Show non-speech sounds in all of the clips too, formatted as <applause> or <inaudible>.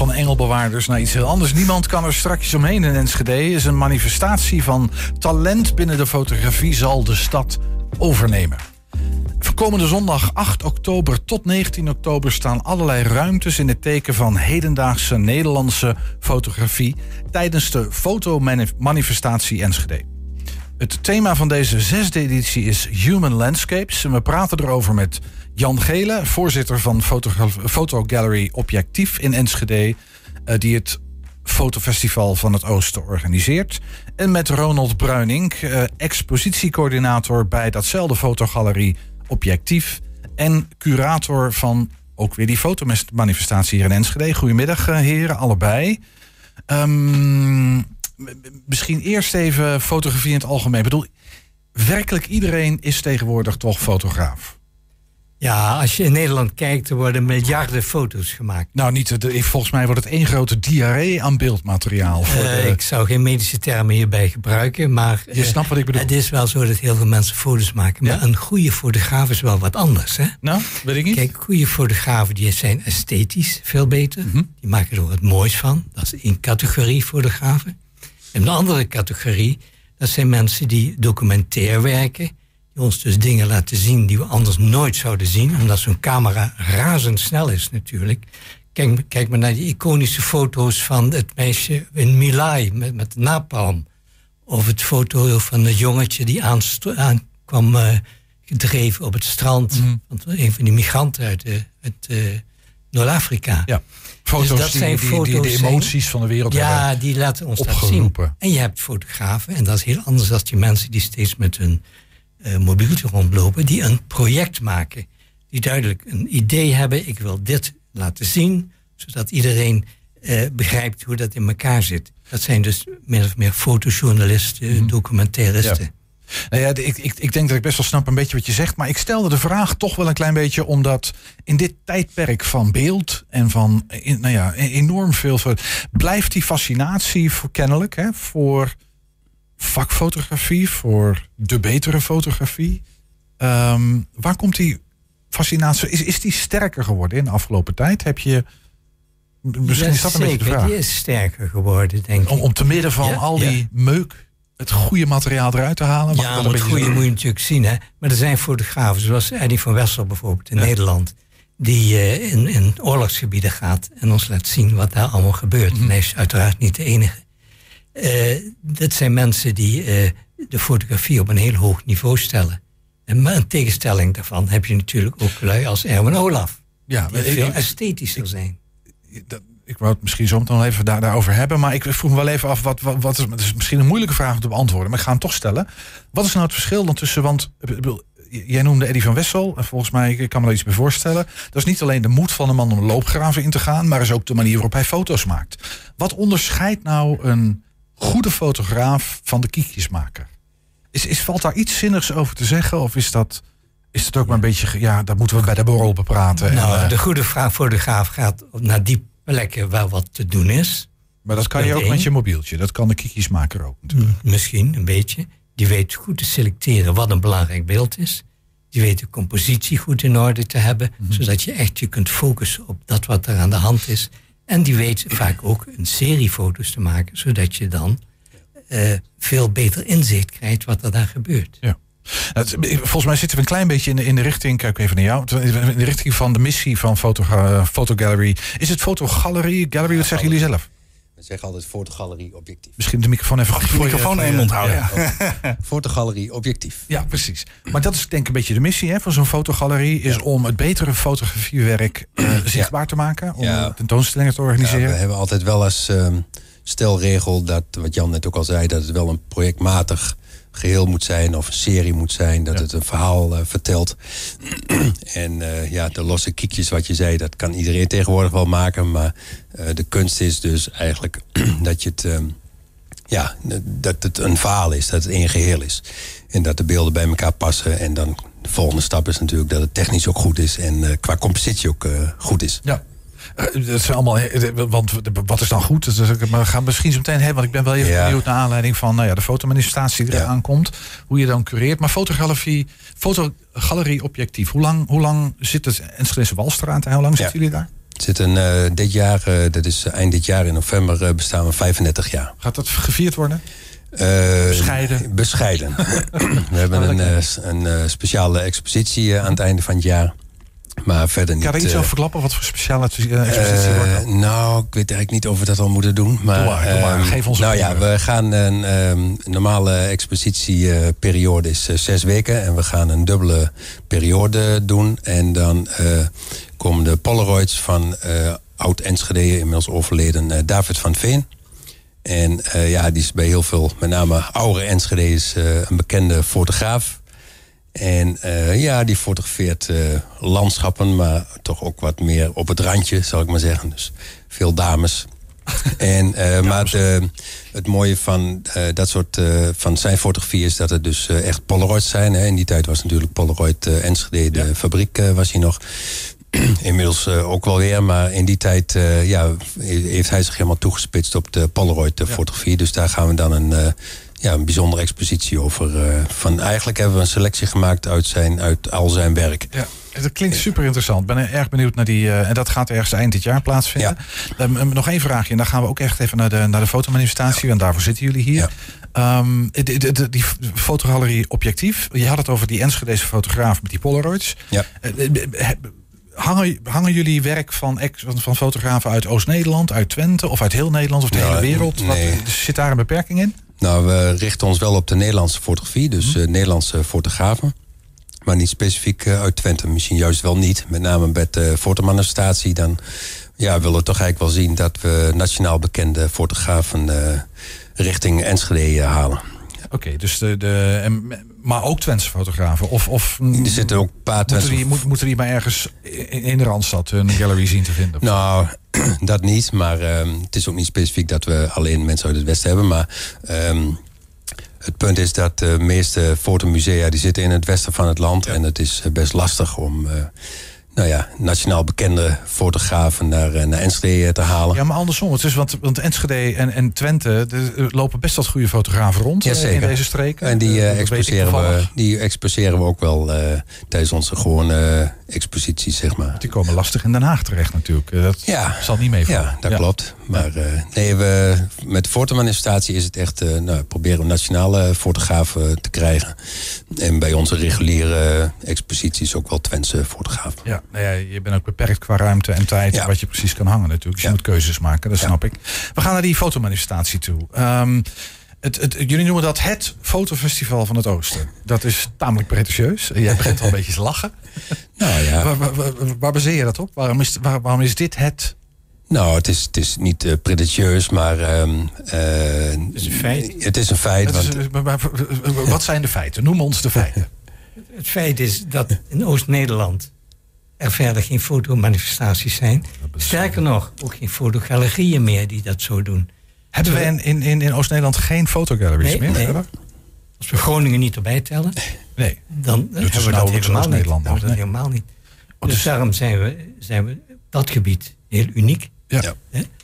Van engelbewaarders naar iets heel anders. Niemand kan er strakjes omheen in Enschede. Is een manifestatie van talent binnen de fotografie zal de stad overnemen. Voor komende zondag 8 oktober tot 19 oktober staan allerlei ruimtes in het teken van hedendaagse Nederlandse fotografie tijdens de fotomanifestatie Enschede. Het thema van deze zesde editie is Human Landscapes. En we praten erover met Jan Gele, voorzitter van Fotogallery Objectief in Enschede, eh, die het fotofestival van het Oosten organiseert. En met Ronald Bruining, eh, expositiecoördinator bij datzelfde fotogalerie Objectief. En curator van ook weer die fotomanifestatie hier in Enschede. Goedemiddag eh, heren, allebei. Um, misschien eerst even fotografie in het algemeen. Ik bedoel, werkelijk iedereen is tegenwoordig toch fotograaf. Ja, als je in Nederland kijkt, er worden miljarden foto's gemaakt. Nou, niet, volgens mij wordt het één grote diarree aan beeldmateriaal. Voor uh, Ik zou geen medische termen hierbij gebruiken, maar... Je snapt wat ik bedoel. Het is wel zo dat heel veel mensen foto's maken. Maar een goede fotograaf is wel wat anders, hè? Nou, weet ik niet. Kijk, goede fotografen die zijn esthetisch veel beter. Mhm. Die maken er wat moois van. Dat is één categorie fotografen. En een andere categorie, dat zijn mensen die documentair werken die ons dus dingen laten zien die we anders nooit zouden zien, omdat zo'n camera razendsnel is natuurlijk. Kijk, kijk maar naar die iconische foto's van het meisje in Milai met, met napalm. Of het foto van het jongetje die aankwam uh, gedreven op het strand. Mm. Van een van die migranten uit, uh, Noord-Afrika. Ja. Foto's dus dat die, zijn foto's die, de emoties van de wereld Ja, die laten ons dat zien. En je hebt fotografen, en dat is heel anders dan die mensen die steeds met hun mobieltje rondlopen, die een project maken. Die duidelijk een idee hebben, ik wil dit laten zien, zodat iedereen uh, begrijpt hoe dat in elkaar zit. Dat zijn dus meer of meer fotojournalisten, mm. documentairisten. Nou ja, ik, ik, ik denk dat ik best wel snap een beetje wat je zegt. Maar ik stelde de vraag toch wel een klein beetje omdat in dit tijdperk van beeld en van nou ja, e-, enorm veel. Blijft die fascinatie voor kennelijk hè, voor vakfotografie, voor de betere fotografie. Um, waar komt die fascinatie? Is, is die sterker geworden in de afgelopen tijd? Heb je. Misschien is dat een beetje de vraag. Die is sterker geworden, denk ik. Om, om te midden van al die meuk het goede materiaal eruit te halen. Ja, het goede moet je natuurlijk zien. Hè? Maar er zijn fotografen, zoals Eddie van Wessel bijvoorbeeld in Nederland... die uh, in, in oorlogsgebieden gaat en ons laat zien wat daar allemaal gebeurt. Mm En hij is uiteraard niet de enige. Uh, dat zijn mensen die uh, de fotografie op een heel hoog niveau stellen. En maar een tegenstelling daarvan heb je natuurlijk ook lui als Erwin Olaf. Ja, die veel esthetischer zijn. Dat, ik wou het misschien zo meteen nog even daar, daarover hebben. Maar ik vroeg me wel even af, wat, wat, wat is, het is misschien een moeilijke vraag om te beantwoorden. Maar ik ga hem toch stellen. Wat is nou het verschil dan tussen, want jij noemde Eddie van Wessel. En volgens mij, ik kan me er iets bij voorstellen. Dat is niet alleen de moed van een man om loopgraven in te gaan. Maar is ook de manier waarop hij foto's maakt. Wat onderscheidt nou een goede fotograaf van de kiekjesmaker? Is, is, valt daar iets zinnigs over te zeggen? Of is dat, is dat ook maar een beetje, ja, dat moeten we bij de borrel bepraten. Nou, en, uh, de goede fotograaf gaat naar die plekken waar wat te doen is. Maar dat kan je ook met je mobieltje. Dat kan de kiekjesmaker ook natuurlijk. Misschien een beetje. Die weet goed te selecteren wat een belangrijk beeld is. Die weet de compositie goed in orde te hebben. Mhm. Zodat je echt je kunt focussen op dat wat er aan de hand is. En die weet vaak ook een serie foto's te maken. Zodat je dan uh, veel beter inzicht krijgt wat er daar gebeurt. Ja. Volgens mij zitten we een klein beetje in de, in de richting, kijk even naar jou, in de richting van de missie van Foto, Fotogallery. Is het Fotogalerie, Gallery, wat zeggen jullie zelf? We zeggen altijd fotogalerie objectief. Misschien de microfoon even goed voor je microfoon in mond houden. Ja. fotogalerie <laughs> objectief. Ja, precies. Maar dat is denk ik een beetje de missie hè, van zo'n fotogalerie. Is om het betere fotografiewerk uh, zichtbaar te maken. Om tentoonstellingen te organiseren. we hebben altijd wel eens uh, stelregel dat, wat Jan net ook al zei, dat het wel een projectmatig geheel moet zijn of een serie moet zijn, dat het een verhaal uh, vertelt. <clears throat> en uh, ja, de losse kiekjes wat je zei, dat kan iedereen tegenwoordig wel maken. Maar uh, de kunst is dus eigenlijk <clears throat> dat je het, um, ja, dat het een verhaal is, dat het één geheel is. En dat de beelden bij elkaar passen. En dan de volgende stap is natuurlijk dat het technisch ook goed is en qua compositie ook goed is. Ja. Eh, dat is allemaal, eh, want wat is dan goed? Dus maar we gaan misschien zo meteen hebben, want ik ben wel even benieuwd naar aanleiding van nou ja, de fotomanifestatie die eraan komt. Hoe je dan cureert. Maar fotografie, fotogalerie objectief. Hoe lang, hoe lang zit het Enschedese Walstraat en hoe lang zitten jullie daar? Zitten, uh, dit jaar, uh, dat is eind dit jaar in november, uh, bestaan we 35 jaar. Gaat dat gevierd worden? bescheiden? Bescheiden. <coughs> we hebben een, een speciale expositie aan het einde van het jaar. Maar verder niet. Kan er iets over verklappen? Wat voor speciale expositie wordt dat? Nou, ik weet eigenlijk niet of we dat al moeten doen. Maar, doe maar, doe maar. Geef ons Nou ja, we gaan een um, normale expositieperiode is zes weken. En we gaan een dubbele periode doen. En dan komen de Polaroids van oud-Enschede, inmiddels overleden David van Veen. En uh, ja, die is bij heel veel, met name oude Enschede's, een bekende fotograaf. En ja, die fotografeert landschappen, maar toch ook wat meer op het randje, zal ik maar zeggen. Dus veel dames. <laughs> en, maar het, het, mooie van dat soort van zijn fotografie is dat het dus echt Polaroids zijn. Hè. In die tijd was natuurlijk Polaroid Enschede, de fabriek was hier nog. <clears throat> Inmiddels ook wel weer, maar in die tijd ja, heeft hij zich helemaal toegespitst op de Polaroid-fotografie. Dus daar gaan we dan een, ja, een bijzondere expositie over. van, eigenlijk hebben we een selectie gemaakt uit, zijn, uit al zijn werk. Ja. Dat klinkt super interessant. Ik ben erg benieuwd naar die. en dat gaat ergens eind dit jaar plaatsvinden. Ja. nog één vraagje. En dan gaan we ook echt even naar de, naar de fotomanifestatie. En daarvoor zitten jullie hier. Ja. Um, die, fotogalerie Objectief. Je had het over die Enschedeze fotograaf met die Polaroids. Ja hangen, hangen jullie werk van, van fotografen uit Oost-Nederland, uit Twente of uit heel Nederland of de hele wereld? Wat, zit daar een beperking in? Nou, we richten ons wel op de Nederlandse fotografie, dus uh, Nederlandse fotografen. Maar niet specifiek uh, uit Twente. Misschien juist wel niet. Met name met de fotomanifestatie. Dan ja, willen we toch eigenlijk wel zien dat we nationaal bekende fotografen uh, richting Enschede halen. Oké, dus de, de, maar ook Twentse fotografen? Of, of er zitten ook een paar Twentse... Moeten die, moeten die maar ergens in, in de Randstad hun gallery zien te vinden? Nou, <clears throat> dat niet. Maar um, het is ook niet specifiek dat we alleen mensen uit het Westen hebben. Maar um, het punt is dat de meeste fotomusea die zitten in het westen van het land. Ja. En het is best lastig om... Nou ja, nationaal bekende fotografen naar, eh, naar Enschede te halen. Ja, maar andersom. Het is, want, want Enschede en, en Twente er lopen best wat goede fotografen rond ja, eh, in deze streken. En die, uh, exposeren, we, die exposeren we ook wel uh, tijdens onze gewone exposities, zeg maar. Die komen lastig in Den Haag terecht natuurlijk. Dat ja, zal niet meevallen. Ja, dat klopt. Maar nee, we, met de fotomanifestatie is het echt... nou, proberen we nationale fotografen te krijgen. En bij onze reguliere exposities ook wel Twentse fotografen. Ja, nou ja, je bent ook beperkt qua ruimte en tijd wat je precies kan hangen natuurlijk. Dus je moet keuzes maken, dat snap ik. We gaan naar die fotomanifestatie toe. Um, het, het, jullie noemen dat het fotofestival van het Oosten. Dat is tamelijk pretentieus. Jij begint al een beetje te lachen. <laughs> Nou ja. Waar, waar, waar, baseer je dat op? Waarom is, waarom is dit het nou, het is, het is niet uh, pretentieus, maar. Uh, het is een feit. Het is een feit. Want... Is, wat zijn de feiten? Noem ons de feiten. <laughs> Het feit is dat in Oost-Nederland er verder geen fotomanifestaties zijn. Sterker nog, ook geen fotogalerieën meer die dat zo doen. Hebben we in, in, in Oost-Nederland geen fotogalleries meer? Nee. Als we Groningen niet erbij tellen, nee. dan hebben we dat helemaal niet. Dan dat helemaal niet. Dus daarom zijn we, zijn we dat gebied heel uniek. Ja.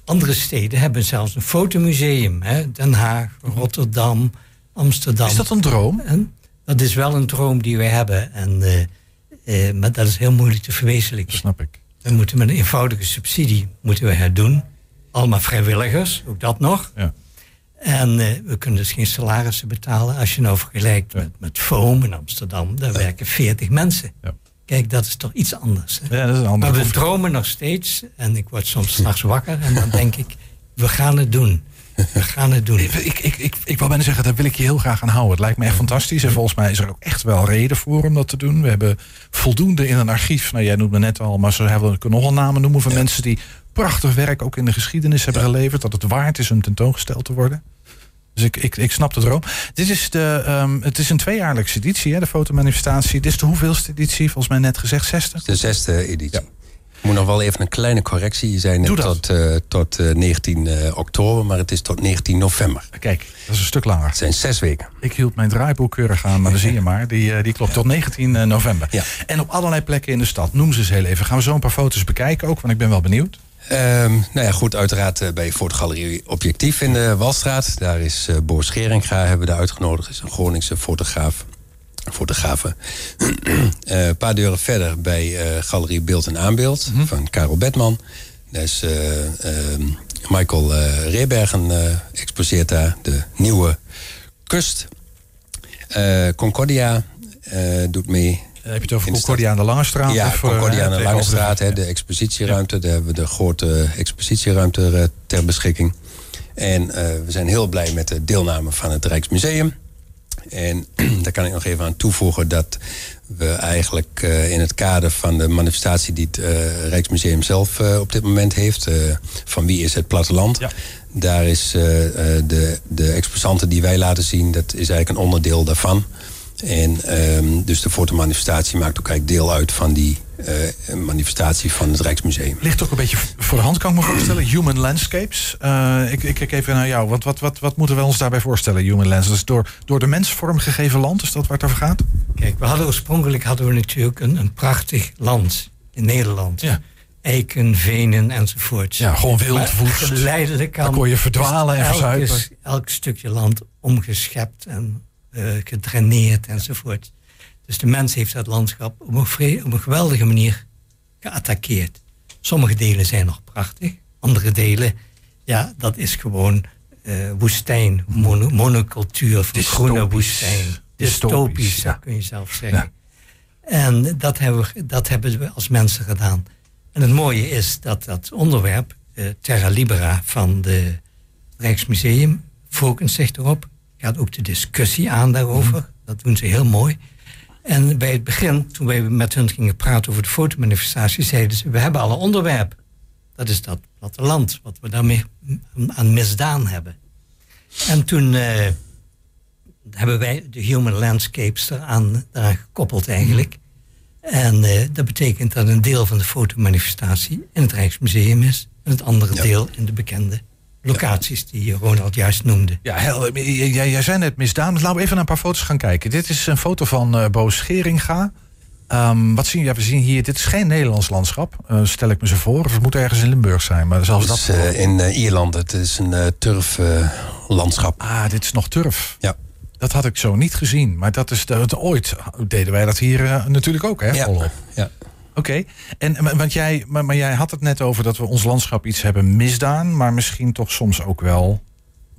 Andere steden hebben zelfs een fotomuseum. Hè? Den Haag, Rotterdam, Amsterdam. Is dat een droom? En dat is wel een droom die we hebben. En uh, uh, maar dat is heel moeilijk te verwezenlijken. Dat snap ik. Dan moeten met een eenvoudige subsidie moeten we het doen. Allemaal vrijwilligers, ook dat nog. Ja. En uh, we kunnen dus geen salarissen betalen. Als je nou vergelijkt ja. met, met Foam in Amsterdam, daar werken 40 mensen. Ja. Kijk, dat is toch iets anders. Hè? Ja, dat is een maar we dromen nog steeds. En ik word soms s'nachts wakker en dan denk ik, we gaan het doen. We <laughs> gaan het doen. Ik, ik, ik, ik, ik wil bijna zeggen, daar wil ik je heel graag aan houden. Het lijkt me echt fantastisch. En volgens mij is er ook echt wel reden voor om dat te doen. We hebben voldoende in een archief. Nou, jij noemde net al, maar ze hebben, kunnen nog wel namen noemen van mensen die prachtig werk ook in de geschiedenis hebben geleverd. Dat het waard is om tentoongesteld te worden. Dus ik, ik, ik snap de droom. Dit is de, um, het is een tweejaarlijkse editie, hè, de fotomanifestatie. Dit is de hoeveelste editie? Volgens mij net gezegd 60? De zesde editie. Ja. Moet nog wel even een kleine correctie. Je zei net tot, uh, tot uh, 19 uh, oktober, maar het is tot 19 november. Kijk, dat is een stuk langer. Het zijn zes weken. Ik hield mijn draaiboek keurig aan, maar dan zie je <laughs> maar. Die, die klopt tot 19 november. Ja. En op allerlei plekken in de stad. Noem ze eens heel even. Gaan we zo een paar foto's bekijken ook, want ik ben wel benieuwd. Um, nou ja, goed, uiteraard bij Fotogalerie Objectief in de Walstraat. Daar is Boor Scheringa, hebben we daar uitgenodigd. is een Groningse fotograaf. Fotografen. <clears throat> Een paar deuren verder bij Galerie Beeld en Aanbeeld mm -hmm. van Karel Bedman. Dat is ehm, Michael Rebergen exposeert daar de nieuwe kust. Concordia doet mee. heb je het over Concordia aan de Lange Straat? Ja, Concordia aan de Lange Straat, de, de expositieruimte. Daar hebben we de grote expositieruimte ter beschikking. En we zijn heel blij met de deelname van het Rijksmuseum. En <clears throat> daar kan ik nog even aan toevoegen dat we eigenlijk uh, in het kader van de manifestatie die het uh, Rijksmuseum zelf uh, op dit moment heeft, van wie is het platteland, ja. daar is de, de exposanten die wij laten zien, dat is eigenlijk een onderdeel daarvan. En um, dus de fotomanifestatie maakt ook eigenlijk deel uit van die uh, manifestatie van het Rijksmuseum. Ligt ook een beetje voor de hand, kan ik me voorstellen. Human Landscapes. Uh, ik, ik kijk even naar jou. Wat, wat, wat, wat moeten we ons daarbij voorstellen, Human Landscapes? Dat is door, door de mens vormgegeven land, is dat waar het over gaat? Kijk, we hadden oorspronkelijk hadden we natuurlijk een, een prachtig land in Nederland. Ja. Eiken, venen enzovoort. Ja, gewoon wildvoet. Geleidelijk aan. Dan kon je verdwalen en verzuipen. Elk stukje land omgeschept en uh, gedraineerd enzovoort. Dus de mens heeft dat landschap op een, op een geweldige manier geattaqueerd. Sommige delen zijn nog prachtig, andere delen, ja, dat is gewoon uh, woestijn, mono, monocultuur van groene woestijn. Dystopisch, ja. kun je zelf zeggen. En dat hebben, we, dat hebben we als mensen gedaan. En het mooie is dat dat onderwerp, uh, Terra Libera van de Rijksmuseum, focust zich erop. Gaat ook de discussie aan daarover. Mhm. Dat doen ze heel mooi. En bij het begin, toen wij met hun gingen praten over de fotomanifestatie, zeiden ze: We hebben al een onderwerp. Dat is dat platteland, wat we daarmee aan misdaan hebben. En toen uh, hebben wij de human landscapes eraan, eraan gekoppeld eigenlijk. En uh, dat betekent dat een deel van de fotomanifestatie in het Rijksmuseum is. En het andere deel in de bekende locaties die Ronald juist noemde. Ja, Hel, jij, jij zei net misdaan. Dus laten we even naar een paar foto's gaan kijken. Dit is een foto van uh, Bo Scheringa. Um, wat zien we? Ja, we zien hier, dit is geen Nederlands landschap, uh, stel ik me zo voor. Of het moet ergens in Limburg zijn, maar zelfs dat... Is, uh, in Ierland, het is een turflandschap. ah, dit is nog turf. Ja. Dat had ik zo niet gezien, maar dat is dat, ooit deden wij dat hier natuurlijk ook, hè? Ja. ja. Oké, en want jij, maar, maar, jij had het net over dat we ons landschap iets hebben misdaan, maar misschien toch soms ook wel.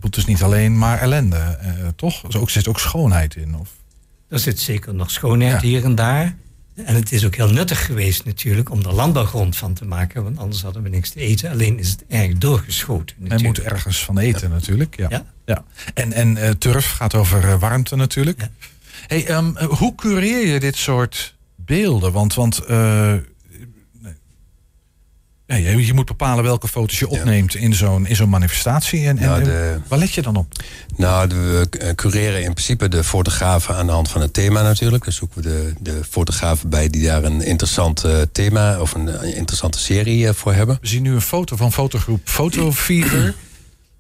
Het is niet alleen maar ellende, eh, toch? Er ook, zit ook schoonheid in. Of? Er zit zeker nog schoonheid hier en daar. En het is ook heel nuttig geweest natuurlijk om er landbouwgrond van te maken, want anders hadden we niks te eten. Alleen is het erg doorgeschoten. Natuurlijk. Men moet ergens van eten natuurlijk. Ja. ja. En, en uh, turf gaat over uh, warmte natuurlijk. Hey, um, hoe cureer je dit soort beelden. Want, want uh, nee, je moet bepalen welke foto's je opneemt in zo'n in zo'n manifestatie. En, en, de, waar let je dan op? Nou, we cureren in principe de fotografen aan de hand van het thema natuurlijk. Dan zoeken we de, de fotografen bij die daar een interessant uh, thema of een, interessante serie uh, voor hebben. We zien nu een foto van fotogroep Fotofever. <clears throat>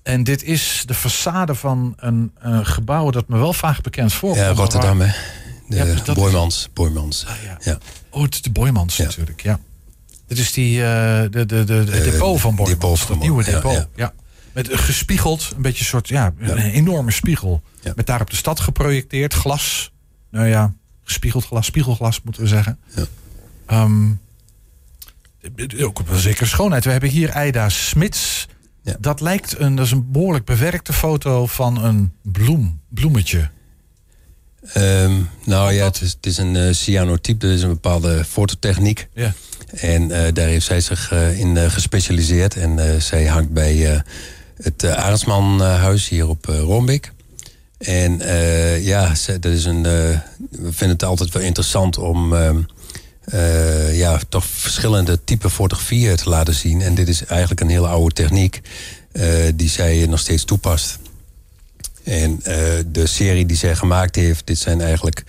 En dit is de façade van een, een gebouw dat me wel vaak bekend voorkomt. Ja, Rotterdam, hè? De ja, Boymans. Boymans. Ah, ja. ja. Oh, het is de Boymans natuurlijk, ja. Dit is die, uh, de, de, de, de depot van Boymans. Depot van nieuwe depot, ja. Met gespiegeld, een beetje een soort, ja, een enorme spiegel. Met daar op de stad geprojecteerd, glas. Nou ja, gespiegeld glas, spiegelglas moeten we zeggen. Ja. Um, ook op een zekere schoonheid. We hebben hier Aida Smits. Ja. Dat lijkt een, dat is een behoorlijk bewerkte foto van een bloem, bloemetje. Um, nou ja, het is, het is een uh, cyanotype, dat is een bepaalde fototechniek. Ja. En uh, daar heeft zij zich uh, in gespecialiseerd. En zij hangt bij het Arendsmanhuis hier op Roombeek. En ja, dat is een, we vinden het altijd wel interessant om ehm, ja, toch verschillende typen fotografieën te laten zien. En dit is eigenlijk een hele oude techniek die zij nog steeds toepast. En uh, de serie die zij gemaakt heeft, dit zijn eigenlijk,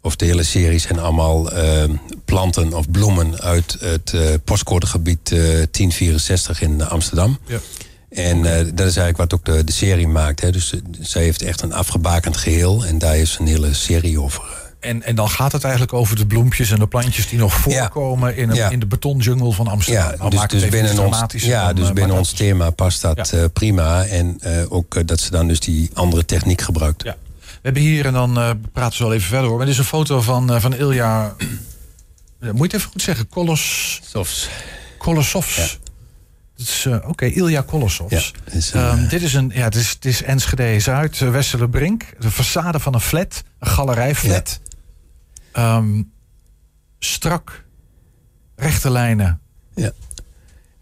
of de hele serie zijn allemaal uh, planten of bloemen uit het uh, postcodegebied 1064 in Amsterdam. Ja. En dat is eigenlijk wat ook de, de serie maakt. Hè. Dus zij heeft echt een afgebakend geheel en daar is een hele serie over en, en dan gaat het eigenlijk over de bloempjes en de plantjes die nog voorkomen in, een, in de betonjungle van Amsterdam. Ja, dus, dus binnen ons, ja, dus eh, binnen ons thema past dat uh, prima. En uh, ook uh, dat ze dan dus die andere techniek gebruikt. Ja. We hebben hier, en dan praten we wel even verder hoor. Maar dit is een foto van, van Ilja. moet je het even goed zeggen? Kolos. Sofs. Kolosovs. uh, Oké, Ilja Kolosovs. Ja, is um, dit is een, ja, dit is, het is Enschede Zuid, uh, Westerlebrink. De façade van een flat, een galerijflat. Ja. Um, strak, rechte lijnen. Ja.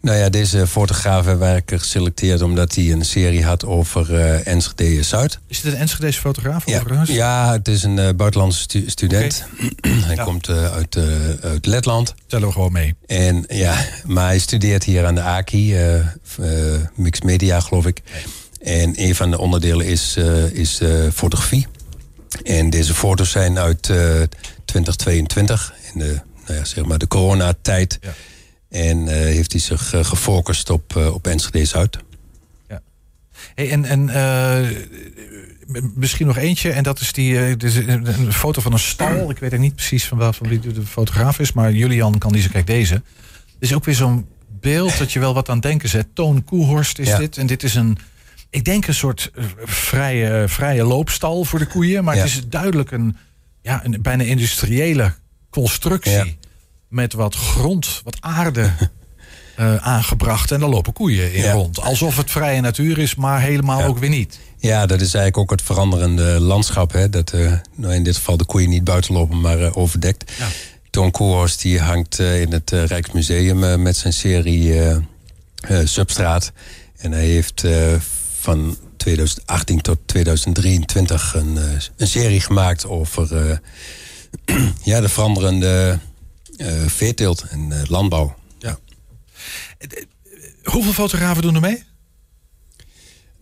Nou ja, deze fotograaf hebben geselecteerd omdat hij een serie had over uh, Enschede Zuid. Is het een Enschedese fotograaf? Ja, ja het is een uh, buitenlandse stu student. Okay. <clears throat> hij ja. komt uh, uit, uit, Letland. Tellen we gewoon mee. En ja, maar hij studeert hier aan de AKI, Mixed Media geloof ik. En een van de onderdelen is, is fotografie. En deze foto's zijn uit 2022, in de, nou ja, zeg maar de coronatijd. Ja. En uh, heeft hij zich uh, gefocust op, uh, op Enschede Zuid. Ja. Hey, en en misschien nog eentje. En dat is die dus een foto van een stal. Ik weet er niet precies van, wel, van wie de fotograaf is. Maar Julian kan die zo. Kijk, deze. Is ook weer zo'n beeld dat je wel wat aan denken zet. Toon Koehorst is ja. dit. En dit is een. Ik denk een soort vrije, vrije loopstal voor de koeien. Maar ja. het is duidelijk een, ja, een bijna industriële constructie. Ja met wat grond, wat aarde uh, <laughs> aangebracht. En daar lopen koeien in ja. rond. Alsof het vrije natuur is, maar helemaal ook weer niet. Ja, dat is eigenlijk ook het veranderende landschap. Hè? Dat uh, nou in dit geval de koeien niet buiten lopen, maar uh, overdekt. Ja. Toon Koerhorst die hangt in het Rijksmuseum met zijn serie Substraat. En hij heeft van 2018 tot 2023 een, een serie gemaakt over <clears throat> ja, de veranderende uh, veeteelt en uh, landbouw. Ja. Hoeveel fotografen doen er mee?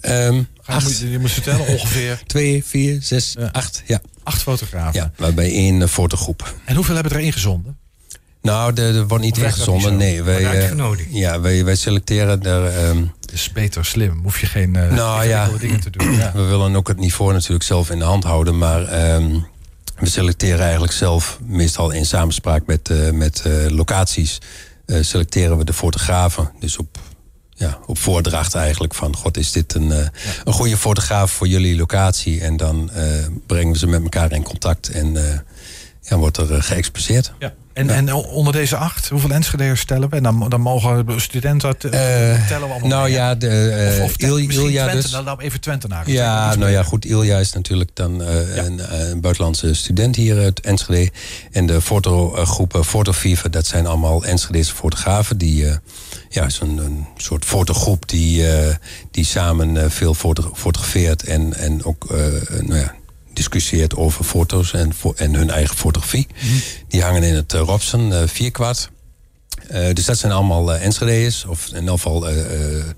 Um, acht. Je, je moet vertellen <laughs> ongeveer. Twee, vier, zes, ja. acht. Ja. Acht fotografen. Ja, maar bij één uh, fotogroep. En hoeveel hebben er ingezonden? Nou, er wordt niet ingezonden. Nee, wij, uh, ja, wij, wij selecteren er. Um, is beter slim. Hoef je geen uh, nou, ja, dingen te doen. Ja. We willen ook het niveau natuurlijk zelf in de hand houden. Maar um, we selecteren eigenlijk zelf, meestal in samenspraak met, uh, met uh, locaties, selecteren we de fotografen. Dus op, ja, op voordracht eigenlijk van, god, is dit een, ja. een goede fotograaf voor jullie locatie? En dan brengen we ze met elkaar in contact en ja, wordt er geëxposeerd. Ja. En, ja. en onder deze acht, hoeveel Enschede'ers stellen we? En dan, dan mogen studenten uh, tellen we allemaal Nou mee, ja, de, uh, of, of Il, Ilja Twente, dus. Dan even Twente naar. Ja, nou ja, goed. Ilja is natuurlijk dan uh, ja. een, een, buitenlandse student hier uit Enschede. En de fotogroepen Fotofieven, dat zijn allemaal Enschedese fotografen. Die, ja, zo'n een soort fotogroep die, die samen veel foto fotografeert. En, en ook, nou ja, discussieert over foto's en, en hun eigen fotografie. Mm. Die hangen in het uh, Robson uh, vierkwart. Uh, dus dat zijn allemaal uh, Enschede's, of in ieder geval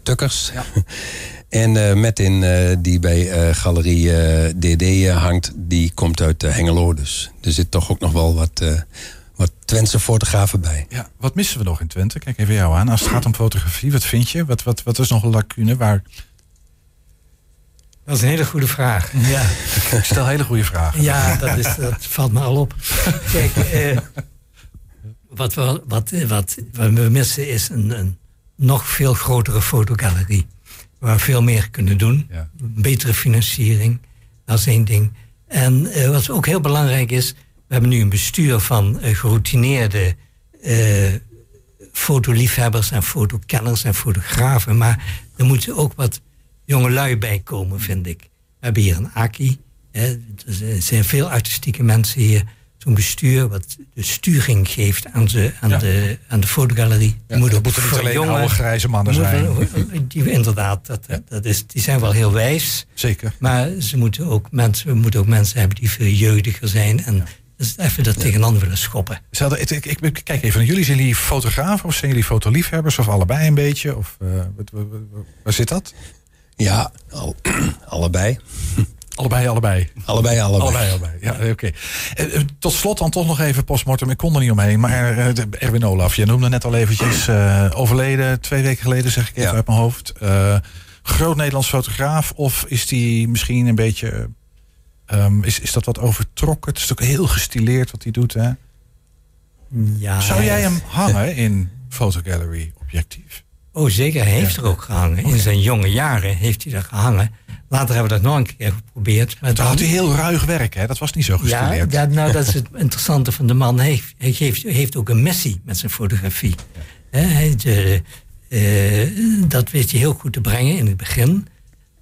tukkers. Ja. <laughs> en met in die bij Galerie DD hangt, die komt uit Hengelo. Dus er zit toch ook nog wel wat, wat Twentse fotografen bij. Ja, wat missen we nog in Twente? Kijk even jou aan. Als het gaat om fotografie, wat vind je? Wat, wat, wat is nog een lacune waar dat is een hele goede vraag. Ja, ik stel hele goede vragen. Ja, dat, is, dat valt me al op. Kijk, eh, wat, we, wat, wat, wat we missen is een, een nog veel grotere fotogalerie. Waar we veel meer kunnen doen. Ja. Betere financiering, dat is één ding. En uh, wat ook heel belangrijk is, we hebben nu een bestuur van uh, geroutineerde uh, fotoliefhebbers en fotokenners en fotografen. Maar er moeten ook wat jonge lui bij komen, vind ik. We hebben hier een Aki. Hè. Er zijn veel artistieke mensen hier. Zo'n bestuur wat de sturing geeft aan, ze, aan, ja. de, aan de fotogalerie. Ja, moet ook niet alleen jonge, oude grijze mannen zijn. <laughs> Die, inderdaad, dat, ja. dat is, die zijn wel heel wijs. Zeker. Maar ze moeten ook mensen, we moeten ook mensen hebben die veel jeugdiger zijn. En dus even dat tegenaan willen schoppen. Ik, ik, ik, kijk even, jullie zijn jullie fotografen of zijn jullie fotoliefhebbers of allebei een beetje? Of, uh, waar zit dat? Ja, al, <clears throat> allebei. <laughs> Allebei, allebei. Allebei, allebei. Allebei, allebei. Ja, oké. Okay. Uh, tot slot dan toch nog even postmortem. Ik kon er niet omheen. Maar uh, Erwin Olaf, je noemde net al eventjes uh, <clears throat> overleden. Twee weken geleden zeg ik even ja. uit mijn hoofd. groot Nederlands fotograaf. Of is die misschien een beetje... Um, is, is dat wat overtrokken? Het is ook heel gestileerd wat hij doet, hè? Ja. Zou jij hem hangen in Fotogallery Objectief? Oh, zeker. Hij heeft ja. er ook gehangen. In zijn jonge jaren heeft hij er gehangen. Later hebben we dat nog een keer geprobeerd. Maar Toen had hij heel ruig werk, hè? Dat was niet zo gestileerd. Ja, dat, nou, dat is <laughs> het interessante van de man. Hij, hij heeft, heeft ook een missie met zijn fotografie. Ja. Hij, de, Eh, dat weet je heel goed te brengen in het begin.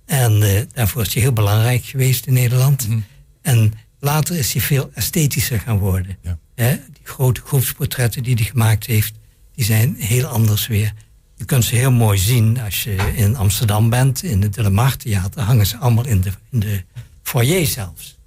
En eh, daarvoor is hij heel belangrijk geweest in Nederland. Mhm. En later is hij veel esthetischer gaan worden. Ja. Die grote groepsportretten die hij gemaakt heeft, die zijn heel anders weer. Je kunt ze heel mooi zien als je in Amsterdam bent, in het Delamar Theater, hangen ze allemaal in de, in de foyer zelfs.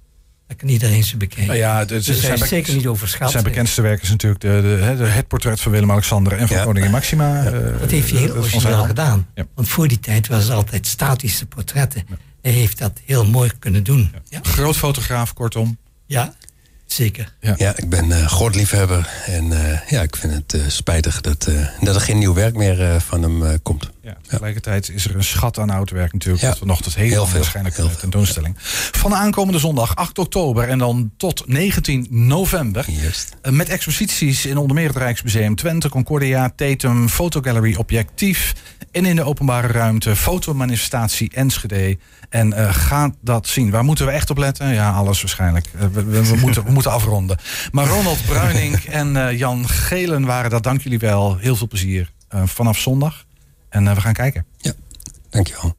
Daar kan iedereen ze bekijken. Nou ja, het, dus zijn, zeker niet overschat. zijn bekendste werk is natuurlijk de, de, het portret van Willem-Alexander en van Ja. koningin Maxima. eh, Dat heeft hij heel dat van zijn origineel gedaan. Ja. Want voor die tijd was het altijd statische portretten. Hij heeft dat heel mooi kunnen doen. Ja, Groot fotograaf, kortom. ja zeker. Ja, ik ben eh groot liefhebber. En eh, ja, ik vind het eh, spijtig dat, eh, dat er geen nieuw werk meer eh, van hem eh, komt. Ja, tegelijkertijd is er een schat aan oud werk natuurlijk. Ja. Dat we nog tot heel, Heel veel waarschijnlijk Heel veel. tentoonstelling. Van de aankomende zondag 8 oktober en dan tot 19 november. Juist. Eh, Met exposities in onder meer het Rijksmuseum Twente, Concordia, Tatum, Fotogallery Objectief. En in de openbare ruimte, fotomanifestatie Enschede. En eh ga dat zien. Waar moeten we echt op letten? Ja, alles waarschijnlijk. Eh, we, we- we moeten, we moeten afronden. Maar Ronald Bruining <laughs> en Jan Gelen waren dat. Dank jullie wel. Heel veel plezier vanaf zondag. En eh, we gaan kijken. Ja, dankjewel.